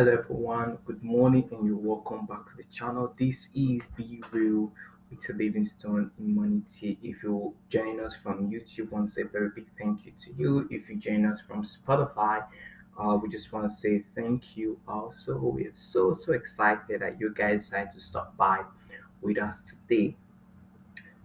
Hello everyone, good morning and you're welcome back to the channel. This is Be Real with Livingstone Immunity. If you're joining us from YouTube, want to say a very big thank you to you. If you join us from Spotify, uh, we just want to say thank you also. We are so so excited that you guys decided to stop by with us today.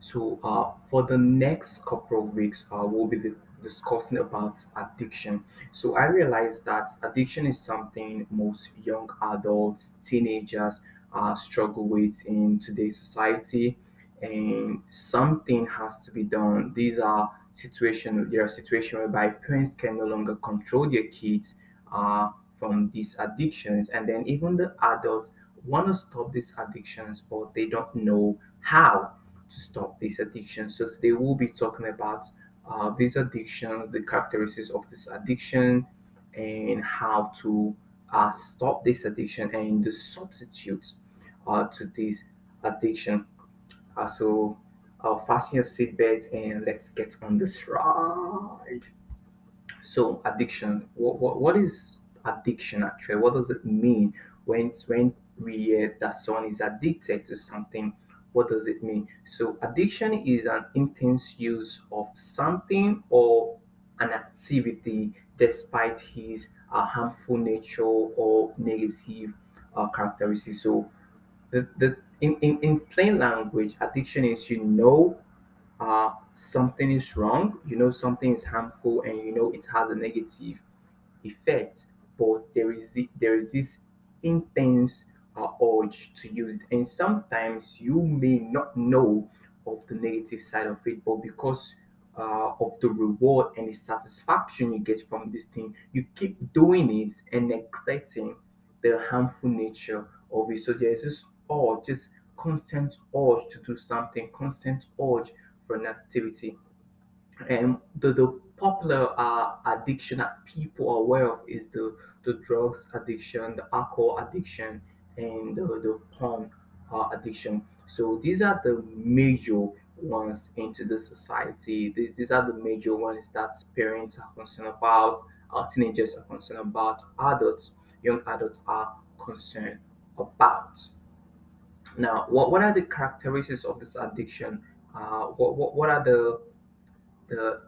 So uh, for the next couple of weeks, uh, we'll be discussing about addiction. So I realized that addiction is something most young adults, teenagers uh, struggle with in today's society, and something has to be done. These are situations. There are situations whereby parents can no longer control their kids uh, from these addictions, and then even the adults want to stop these addictions, but they don't know how to stop these addictions. So today we'll be talking about uh, these addictions, the characteristics of this addiction, and how to uh, stop this addiction and the substitutes uh, to this addiction. Uh, so uh, fasten your seatbelt and let's get on this ride. So addiction, what, what, what is addiction actually? What does it mean when when we that someone is addicted to something? What does it mean? So, addiction is an intense use of something or an activity despite his uh, harmful nature or negative uh, characteristics. So, the, the in, in, in plain language, addiction is you know uh, something is wrong, you know something is harmful, and you know it has a negative effect, but there is there is this intense uh, urge to use it. And sometimes you may not know of the negative side of it, but because uh, of the reward and the satisfaction you get from this thing, you keep doing it and neglecting the harmful nature of it. So there's this urge, this constant urge to do something, constant urge for an activity. And the, the popular uh, addiction that people are aware of is the, the drugs addiction, the alcohol addiction, and the, the porn uh, addiction. So these are the major ones into the society. These, these are the major ones that parents are concerned about, our teenagers are concerned about, adults, young adults are concerned about. Now, what, what are the characteristics of this addiction? Uh, what, what, what are the, the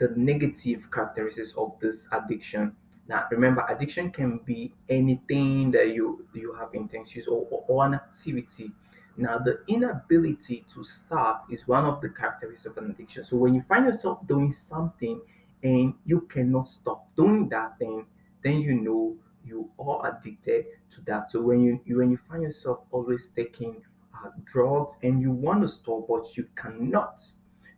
the negative characteristics of this addiction? Now, remember, addiction can be anything that you you have intentions or, or, or an activity. Now, the inability to stop is one of the characteristics of an addiction. So, when you find yourself doing something and you cannot stop doing that thing, then you know you are addicted to that. So, when you, you when you find yourself always taking uh, drugs and you want to stop, but you cannot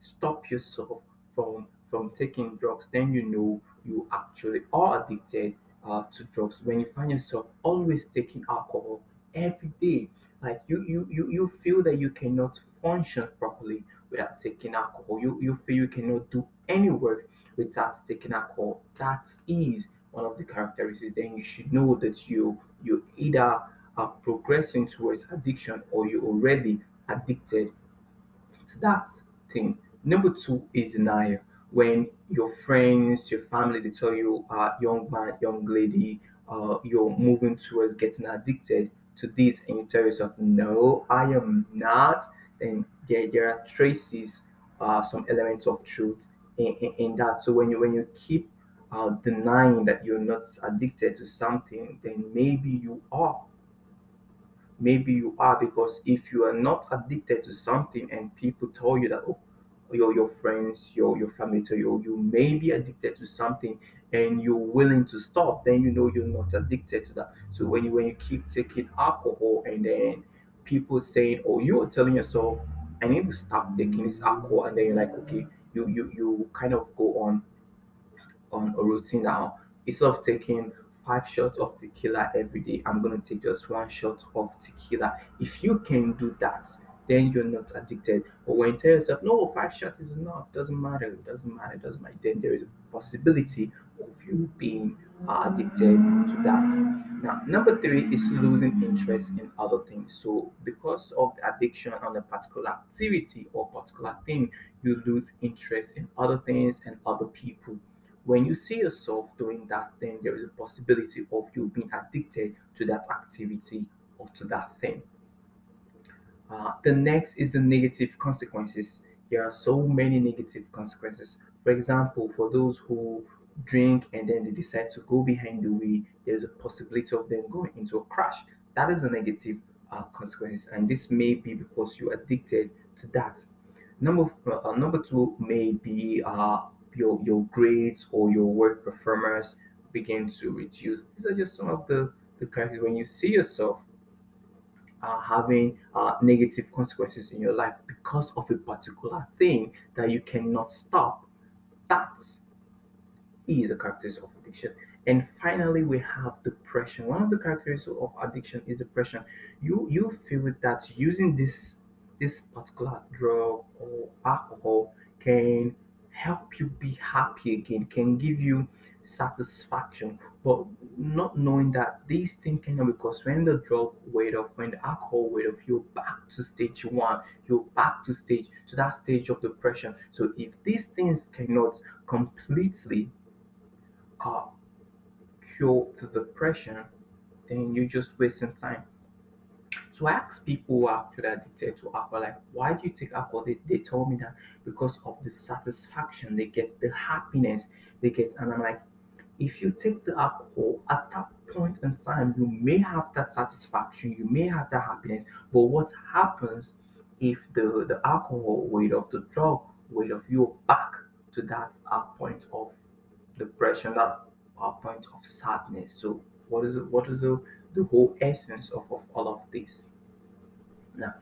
stop yourself from from taking drugs, then you know you actually are addicted uh, to drugs. When you find yourself always taking alcohol every day, like you you you, you feel that you cannot function properly without taking alcohol. You you feel you cannot do any work without taking alcohol. That is one of the characteristics. Then you should know that you you either are progressing towards addiction or you're already addicted to that thing. Number two is denial when your friends, your family, they tell you, uh, young man, young lady, uh, you're moving towards getting addicted to this, and you tell yourself, no, I am not, then there, there are traces, uh, some elements of truth in, in, in that. So when you when you keep uh, denying that you're not addicted to something, then maybe you are. Maybe you are because if you are not addicted to something and people tell you that, oh, your your friends, your your family tell you you may be addicted to something and you're willing to stop, then you know you're not addicted to that. So when you when you keep taking alcohol and then people saying, Oh, you're telling yourself, I need to stop taking this alcohol and then you're like, okay, you you you kind of go on on a routine now. Instead of taking five shots of tequila every day, I'm gonna take just one shot of tequila. If you can do that, then you're not addicted. But when you tell yourself, no, five shots is enough, doesn't matter, it doesn't matter, it doesn't matter, then there is a possibility of you being addicted to that. Now, number three is losing interest in other things. So, because of the addiction on a particular activity or particular thing, you lose interest in other things and other people. when you see yourself doing that, then there is a possibility of you being addicted to that activity or to that thing. Uh, the next is the negative consequences. There are so many negative consequences. For example, for those who drink and then they decide to go behind the wheel, there's a possibility of them going into a crash. That is a negative uh, consequence, and this may be because you're addicted to that. Number uh, number two may be uh, your your grades or your work performance begin to reduce. These are just some of the the characters when you see yourself uh, having uh, negative consequences in your life because of a particular thing that you cannot stop. That is a characteristic of addiction. And finally, we have depression. One of the characteristics of addiction is depression. You you feel that using this this particular drug or alcohol can help you be happy again, can give you satisfaction, but not knowing that these things can because when the drug weighed off, when the alcohol weighed off, you're back to stage one, you're back to stage to that stage of depression. So if these things cannot completely uh, cure the depression, then you're just wasting time. So I ask people who are actually addicted to alcohol, like, why do you take alcohol? They, they told me that because of the satisfaction they get, the happiness they get. And I'm like, if you take the alcohol at that point in time, you may have that satisfaction, you may have that happiness. But what happens if the, the alcohol weight of the drug weight of you back to that uh, point of depression, that uh, point of sadness? So what is what is the, the whole essence of, of all of this? Now,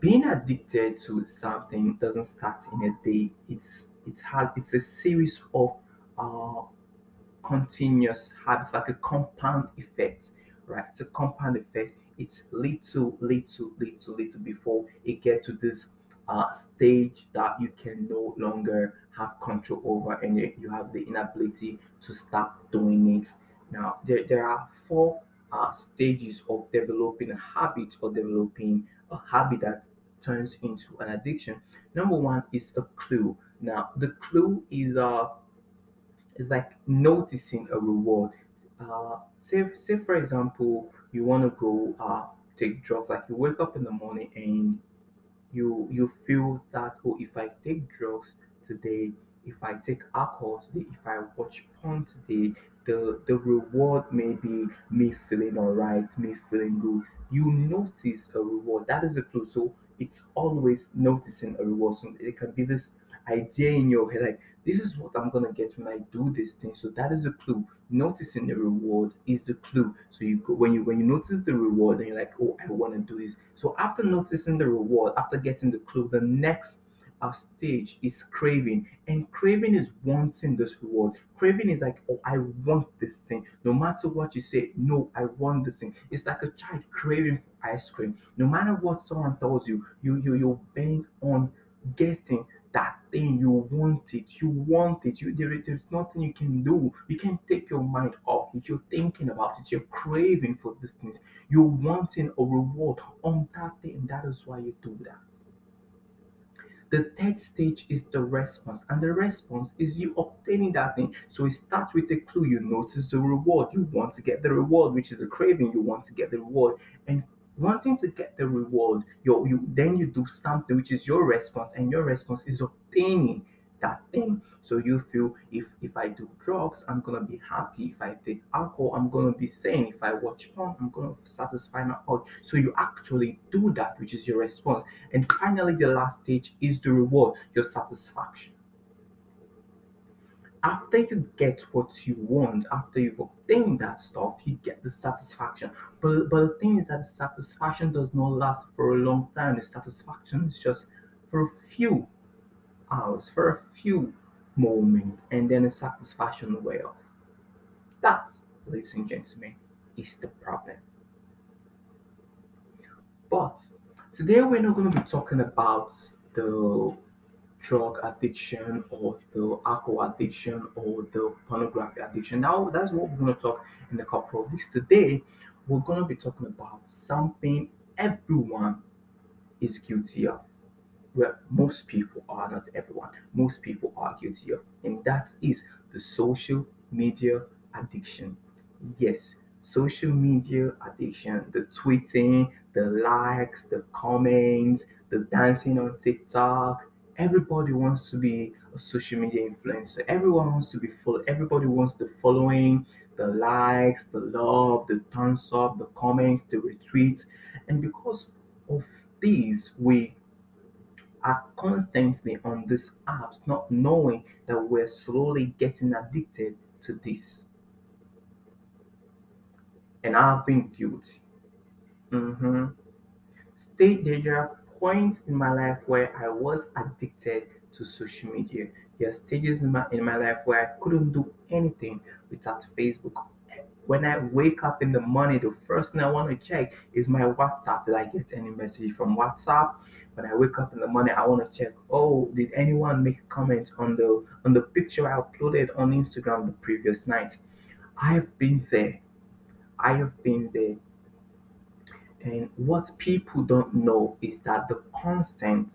being addicted to something doesn't start in a day. It's it's hard. It's a series of uh, continuous habits, like a compound effect, right? It's a compound effect. It's little, little, little, little before it get to this uh, stage that you can no longer have control over, and you have the inability to stop doing it. Now, there, there are four uh, stages of developing a habit or developing a habit that turns into an addiction. Number one is a clue. Now, the clue is uh, is like noticing a reward. Uh, say, say for example, you want to go uh, take drugs. Like you wake up in the morning and you you feel that oh, if I take drugs today, if I take alcohol today, if I watch porn today, the the reward may be me feeling alright, me feeling good. You notice a reward. That is a clue. So it's always noticing a reward. So it can be this idea in your head, like this is what I'm gonna get when I do this thing. So that is a clue. Noticing the reward is the clue. So you go when you when you notice the reward and you're like, oh, I want to do this. So after noticing the reward, after getting the clue, the next uh, stage is craving, and craving is wanting this reward. Craving is like, oh, I want this thing. No matter what you say, no, I want this thing. It's like a child craving for ice cream. No matter what someone tells you, you you you bang on getting that thing you want it you want it you there, there's nothing you can do you can't take your mind off it you're thinking about it you're craving for these things you're wanting a reward on that thing that is why you do that the third stage is the response, and the response is you obtaining that thing. So it starts with a clue. You notice the reward. You want to get the reward, which is a craving. You want to get the reward, and wanting to get the reward, you you then you do something which is your response, and your response is obtaining that thing. So you feel if if I do drugs, I'm gonna be happy. If I take alcohol, I'm gonna be sane. If I watch porn, I'm gonna satisfy my urge. So you actually do that, which is your response. And finally, the last stage is the reward, your satisfaction. After you get what you want, after you've obtained that stuff, you get the satisfaction. But but the thing is that the satisfaction does not last for a long time. The satisfaction is just for a few hours for a few moments and then the satisfaction way off. That, ladies and gentlemen, is the problem. But today we're not going to be talking about the drug addiction or the alcohol addiction or the pornography addiction. Now, that's what we're going to talk in a couple of weeks. Today, we're going to be talking about something everyone is guilty of well, most people are not everyone, most people are guilty of, and that is the social media addiction. Yes, social media addiction, the tweeting, the likes, the comments, the dancing on TikTok. Everybody wants to be a social media influencer. Everyone wants to be full. Everybody wants the following, the likes, the love, the thumbs up, the comments, the retweets. And because of these, we are constantly on these apps, not knowing that we're slowly getting addicted to this. And I've been guilty. Mm-hmm. State there are points in my life where I was addicted to social media. There are stages in my in my life where I couldn't do anything without Facebook. When I wake up in the morning, the first thing I want to check is my WhatsApp. Did I get any message from WhatsApp? When I wake up in the morning, I want to check. Oh, did anyone make a comment on the on the picture I uploaded on Instagram the previous night? I have been there. I have been there. And what people don't know is that the constant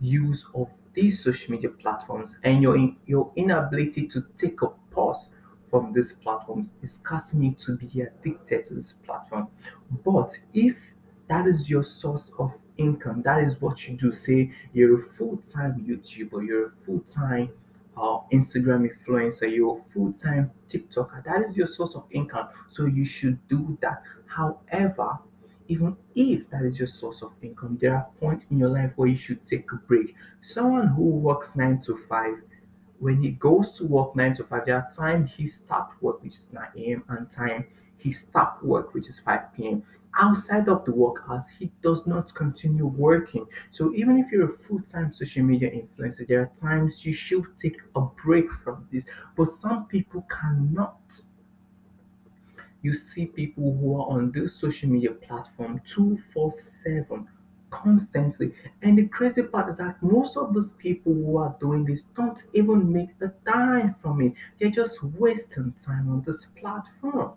use of these social media platforms and your in, your inability to take a pause from these platforms is causing you to be addicted to this platform. But if that is your source of income, that is what you do. Say you're a full-time YouTuber, you're a full-time uh, Instagram influencer, you're a full-time TikToker. That is your source of income. So you should do that. However, even if that is your source of income, there are points in your life where you should take a break. Someone who works nine to five, when he goes to work nine to five, there are times he starts work which is 9 a.m. and time he stops work which is 5 p.m. Outside of the work hours, he does not continue working. So even if you're a full-time social media influencer, there are times you should take a break from this. But some people cannot you see people who are on this social media platform 247 constantly. And the crazy part is that most of these people who are doing this don't even make the time from it. They're just wasting time on this platform.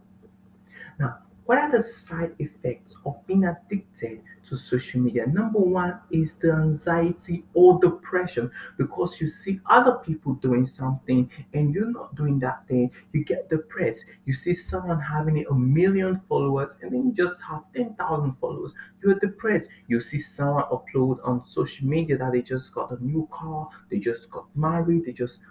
Now, what are the side effects of being addicted to social media? Number one is the anxiety or depression because you see other people doing something and you're not doing that thing, you get depressed. You see someone having a million followers and then you just have 10,000 followers, you're depressed. You see someone upload on social media that they just got a new car, they just got married, they just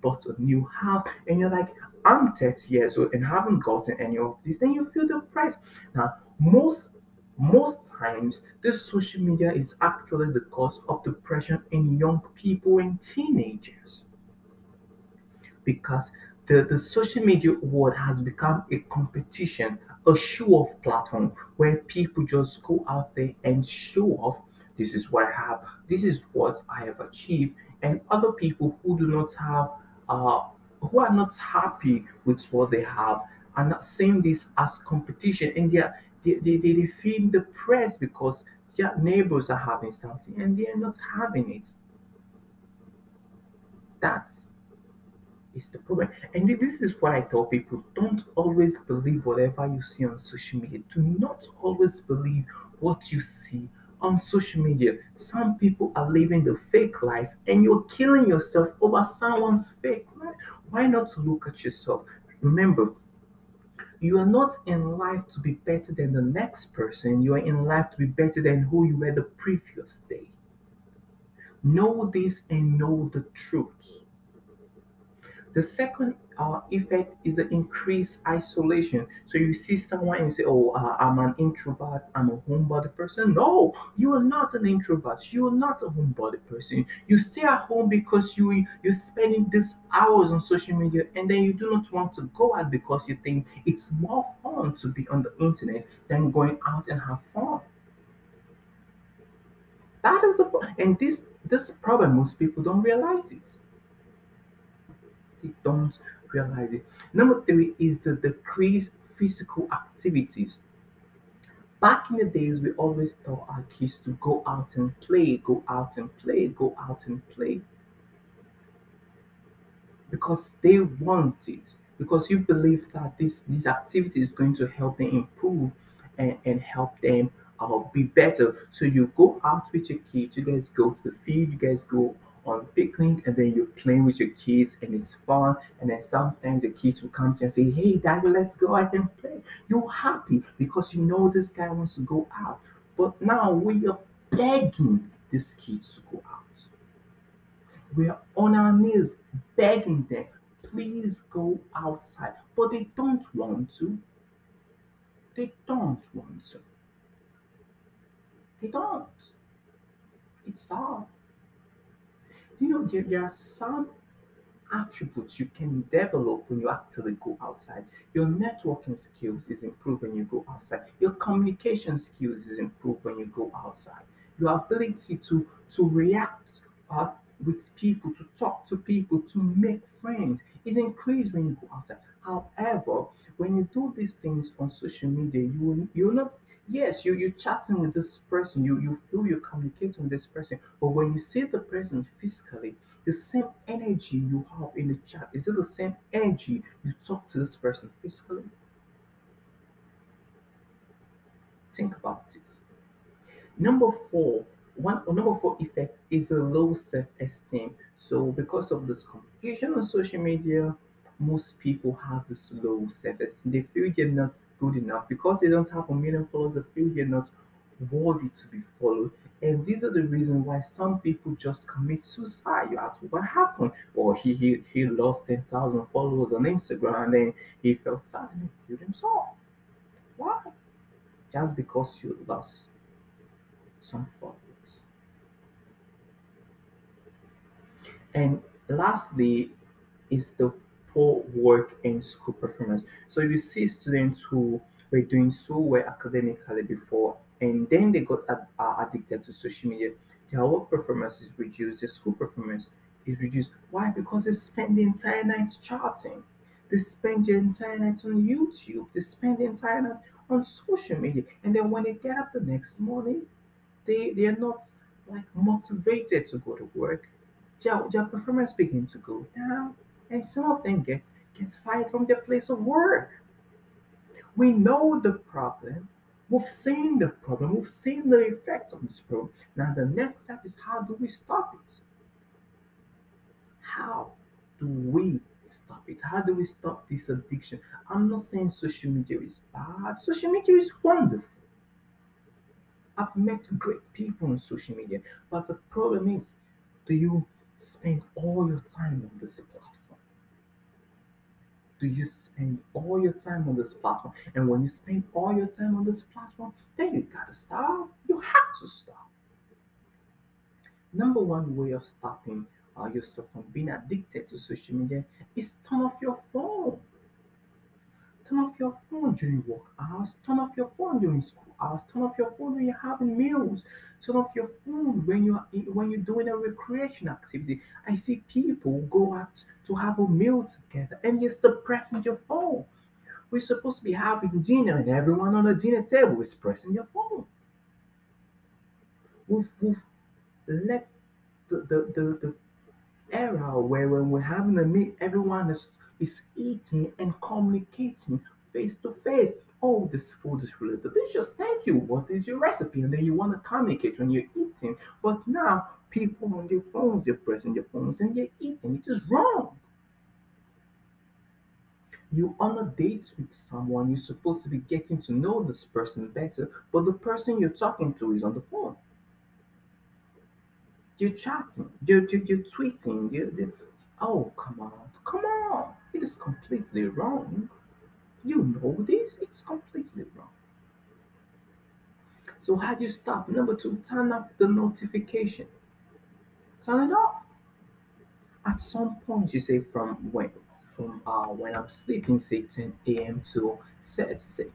bought a new house, and you're like, I'm 30 years old and haven't gotten any of this, then you feel depressed. Now, most most times this social media is actually the cause of depression in young people and teenagers. Because the, the social media world has become a competition, a show off platform where people just go out there and show off this is what I have, this is what I have achieved, and other people who do not have uh, who are not happy with what they have are not seeing this as competition and they are they, they, they, feel depressed because their neighbors are having something and they are not having it. That is the problem. And this is why I tell people don't always believe whatever you see on social media. Do not always believe what you see on social media. Some people are living the fake life and you're killing yourself over someone's fake life. Why not look at yourself? Remember, you are not in life to be better than the next person. You are in life to be better than who you were the previous day. Know this and know the truth. The second uh, effect is an increased isolation. So you see someone and you say, "Oh, uh, I'm an introvert. I'm a homebody person." No, you are not an introvert. You are not a homebody person. You stay at home because you you're spending these hours on social media, and then you do not want to go out because you think it's more fun to be on the internet than going out and have fun. That is the and this this problem most people don't realize it. They don't realize it. Number three is the decreased physical activities. Back in the days, we always taught our kids to go out and play, go out and play, go out and play because they want it. Because you believe that this this activity is going to help them improve and, and help them I'll be better. So you go out with your kids, you guys go to the field, you guys go on picnic, and then you're playing with your kids, and it's fun. And then sometimes the kids will come to you and say, Hey, daddy, let's go out and play. You're happy because you know this guy wants to go out. But now we are begging these kids to go out. We are on our knees begging them, please go outside. But they don't want to. They don't want to. They don't. It's sad. You know, there, there are some attributes you can develop when you actually go outside. Your networking skills is improved when you go outside. Your communication skills is improved when you go outside. Your ability to to react uh, with people, to talk to people, to make friends is increased when you go outside. However, when you do these things on social media, you will, you're not yes you you're chatting with this person you you feel you're communicating with this person but when you see the person physically the same energy you have in the chat is it the same energy you talk to this person physically? Think about it. Number four one number four effect is a low self-esteem. So because of this communication on social media most people have this low self-esteem they feel they're not good enough. Because they don't have a million followers they feel they're not worthy to be followed. And these are the reasons why some people just commit suicide. You ask what happened? Or he he, he lost 10,000 followers on instagram and then he felt sad and he killed himself. Why? Just because you lost some followers. And lastly is the work and school performance. So you see students who were doing so well academically before and then they got ad- addicted to social media. Their work performance is reduced, their school performance is reduced. Why? Because they spend the entire night chatting. They spend the entire night on YouTube. They spend the entire night on social media. And then when they get up the next morning, they, they are not like motivated to go to work their, their performance begin to go down, and some of them get gets fired from their place of work. We know the problem. We've seen the problem. We've seen the effect of this problem. Now the next step is how do we stop it? How do we stop it? How do we stop this addiction? I'm not saying social media is bad. Social media is wonderful. I've met great people on social media, but the problem is, do you spend all your time on this? Do you spend all your time on this platform? And when you spend all your time on this platform, then you gotta stop. You have to stop. Number one way of stopping uh, yourself from being addicted to social media is turn off your phone. Turn off your phone during work hours. Turn off your phone during school hours. Turn off your phone when you're having meals. Turn off your phone when you're when you're doing a recreation activity. I see people go out to have a meal together and you're still pressing your phone. We're supposed to be having dinner and everyone on the dinner table is pressing your phone. We've, we've left the, the, the, the era where when we're having a meal, everyone is, is eating and communicating face to face. Oh, this food is really delicious. Thank you. What is your recipe? And then you want to communicate when you're eating. But now people on their phones, they're pressing their phones and they're eating. It is wrong. You on a date with someone, you're supposed to be getting to know this person better, but the person you're talking to is on the phone. You're chatting, you're, you're, you're tweeting, you're, you're, oh, come on, come on. It is completely wrong. You know this, it's completely wrong. So, how do you stop? Number two, turn off the notification. Turn it off. At some point, you say from when from uh, when I'm sleeping, say 10 a.m. to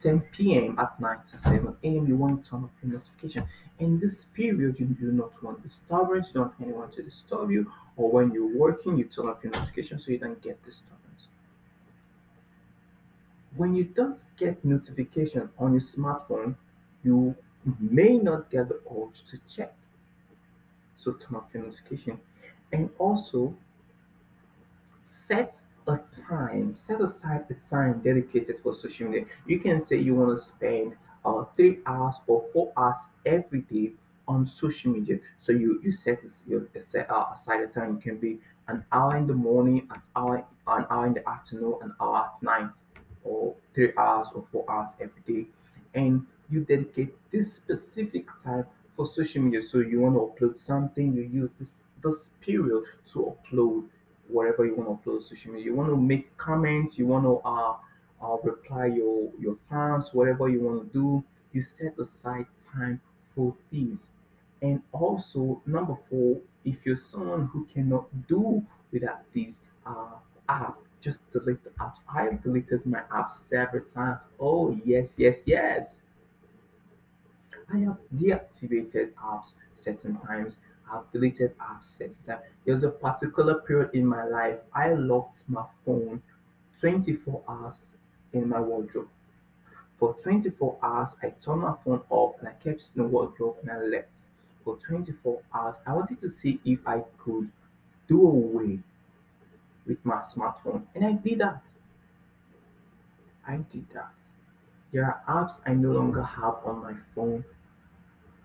10 p.m. at night to 7 a.m. You want to turn off the notification. In this period, you do not want disturbance, you don't want anyone to disturb you, or when you're working, you turn off your notification so you don't get disturbance. When you don't get notification on your smartphone, you may not get the urge to check. So turn off your notification. And also set a time, set aside a time dedicated for social media. You can say you want to spend uh, three hours or four hours every day on social media. So you you set you set uh, aside a time. It can be an hour in the morning, an hour an hour in the afternoon, an hour at night, or three hours or four hours every day, and you dedicate this specific time for social media. So you want to upload something, you use this this period to upload whatever you want to upload social media. You want to make comments, you want to uh, uh reply your your fans, whatever you want to do. You set aside time for these. And also number four, if you're someone who cannot do without these uh app, just delete the apps. I've deleted my apps several times. Oh yes, yes, yes. I have deactivated apps certain times. I've deleted apps certain times. There was a particular period in my life I locked my phone 24 hours in my wardrobe. For 24 hours, I turned my phone off and I kept in the wardrobe and I left. For 24 hours, I wanted to see if I could do away with my smartphone. And I did that. I did that. There are apps I no longer have on my phone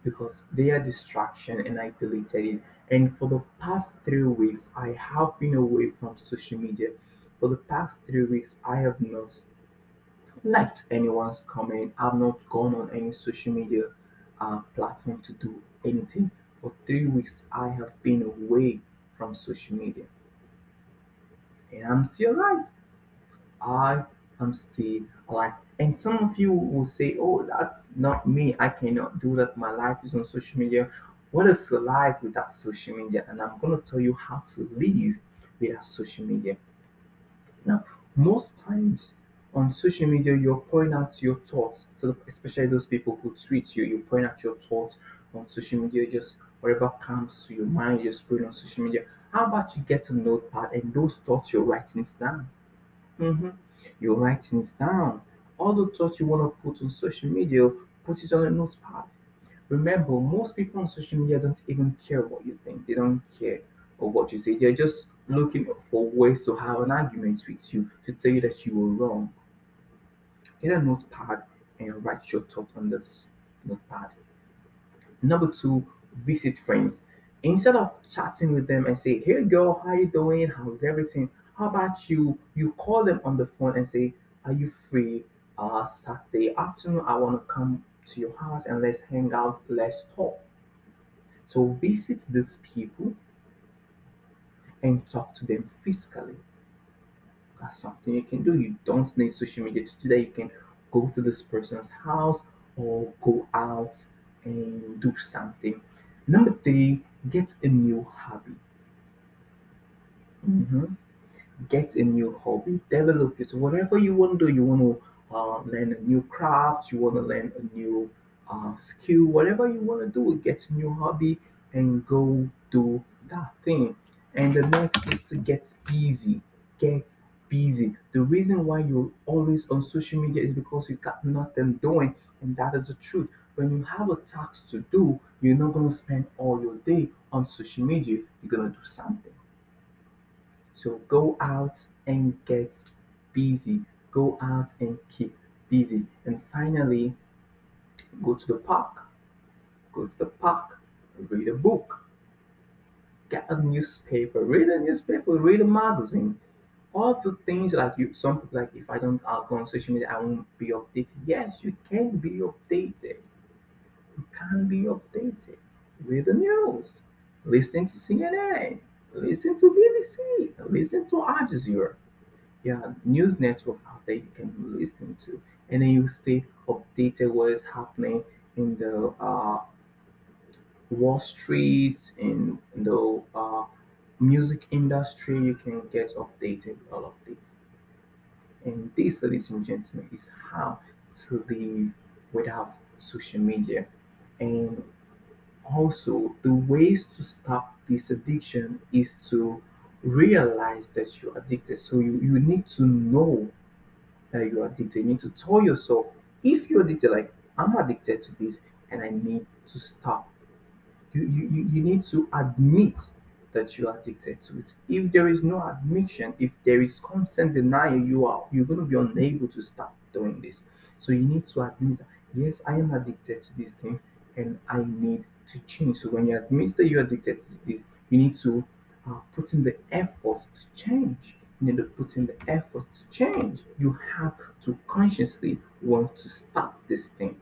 because they are distraction and I deleted it. And for the past three weeks, I have been away from social media. For the past three weeks, I have not liked anyone's comment. I've not gone on any social media uh, platform to do anything. For three weeks, I have been away from social media. And I'm still alive. I am still alive. And some of you will say, Oh, that's not me. I cannot do that. My life is on social media. What is life without social media? And I'm going to tell you how to live without social media. Now, most times on social media, you're pouring out your thoughts to especially those people who tweet you. You point out your thoughts on social media, just whatever comes to your mind, you just put on social media. How about you get a notepad and those thoughts you're writing it down? Mm-hmm. You're writing it down. All the thoughts you want to put on social media, put it on a notepad. Remember, most people on social media don't even care what you think. They don't care of what you say. They're just looking for ways to have an argument with you to tell you that you were wrong. Get a notepad and write your thoughts on this notepad. Number two, visit friends. Instead of chatting with them and say, "Hey girl, how you doing? How's everything?" How about you you call them on the phone and say, "Are you free? Uh, Saturday afternoon, I want to come to your house and let's hang out, let's talk." So visit these people and talk to them physically. That's something you can do. You don't need social media to do that. You can go to this person's house or go out and do something. Number three, get a new hobby. Mhm. Get a new hobby. Develop it. So whatever you want to do, you want to uh, learn a new craft, you want to learn a new uh, skill, whatever you want to do, get a new hobby and go do that thing. And the next is to get busy. Get busy. The reason why you're always on social media is because you got nothing doing, and that is the truth. When you have a task to do, you're not going to spend all your day on social media. You're going to do something. So go out and get busy. Go out and keep busy. And finally, go to the park. Go to the park, read a book, get a newspaper, read a newspaper, read a magazine. All the things like you, some people like, if I don't uh, go on social media, I won't be updated. Yes, you can be updated. You can be updated. with the news, listen to CNN, listen to BBC, listen to Al Jazeera. Yeah, news network out there you can listen to, and then you stay updated what is happening in the uh, Wall Street, in the uh, music industry. You can get updated all of this. And this, ladies and gentlemen, is how to live without social media. And also, the ways to stop this addiction is to realize that you're addicted. So you, you need to know that you're addicted. You need to tell yourself if you're addicted, like I'm addicted to this and I need to stop. You, you, you need to admit that you are addicted to it. If there is no admission, if there is constant denial, you are you're going to be unable to stop doing this. So you need to admit that yes, I am addicted to this thing and I need to change. So when you admit that you're addicted to this, you need to uh, put in the efforts to change. You need to put in the efforts to change. You have to consciously want to stop this thing.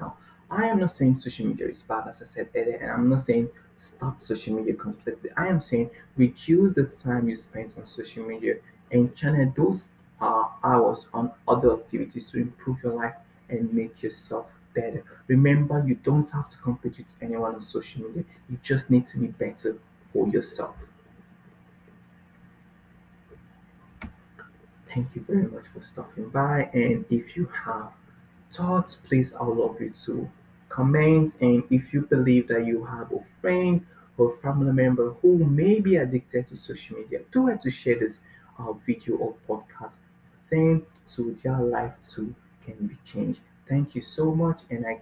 Now, I am not saying social media is bad, as I said earlier, and I'm not saying stop social media completely. I am saying reduce the time you spend on social media and channel those uh, hours on other activities to improve your life and make yourself better. Remember, you don't have to compete with anyone on social media. You just need to be better for yourself. Thank you very much for stopping by. And if you have thoughts, please, I would love you to comment. And if you believe that you have a friend or family member who may be addicted to social media, do it to share this uh, video or podcast thing so their life too can be changed. Thank you so much, and I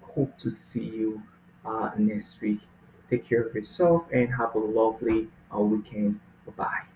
hope to see you uh, next week. Take care of yourself and have a lovely uh, weekend. Bye bye.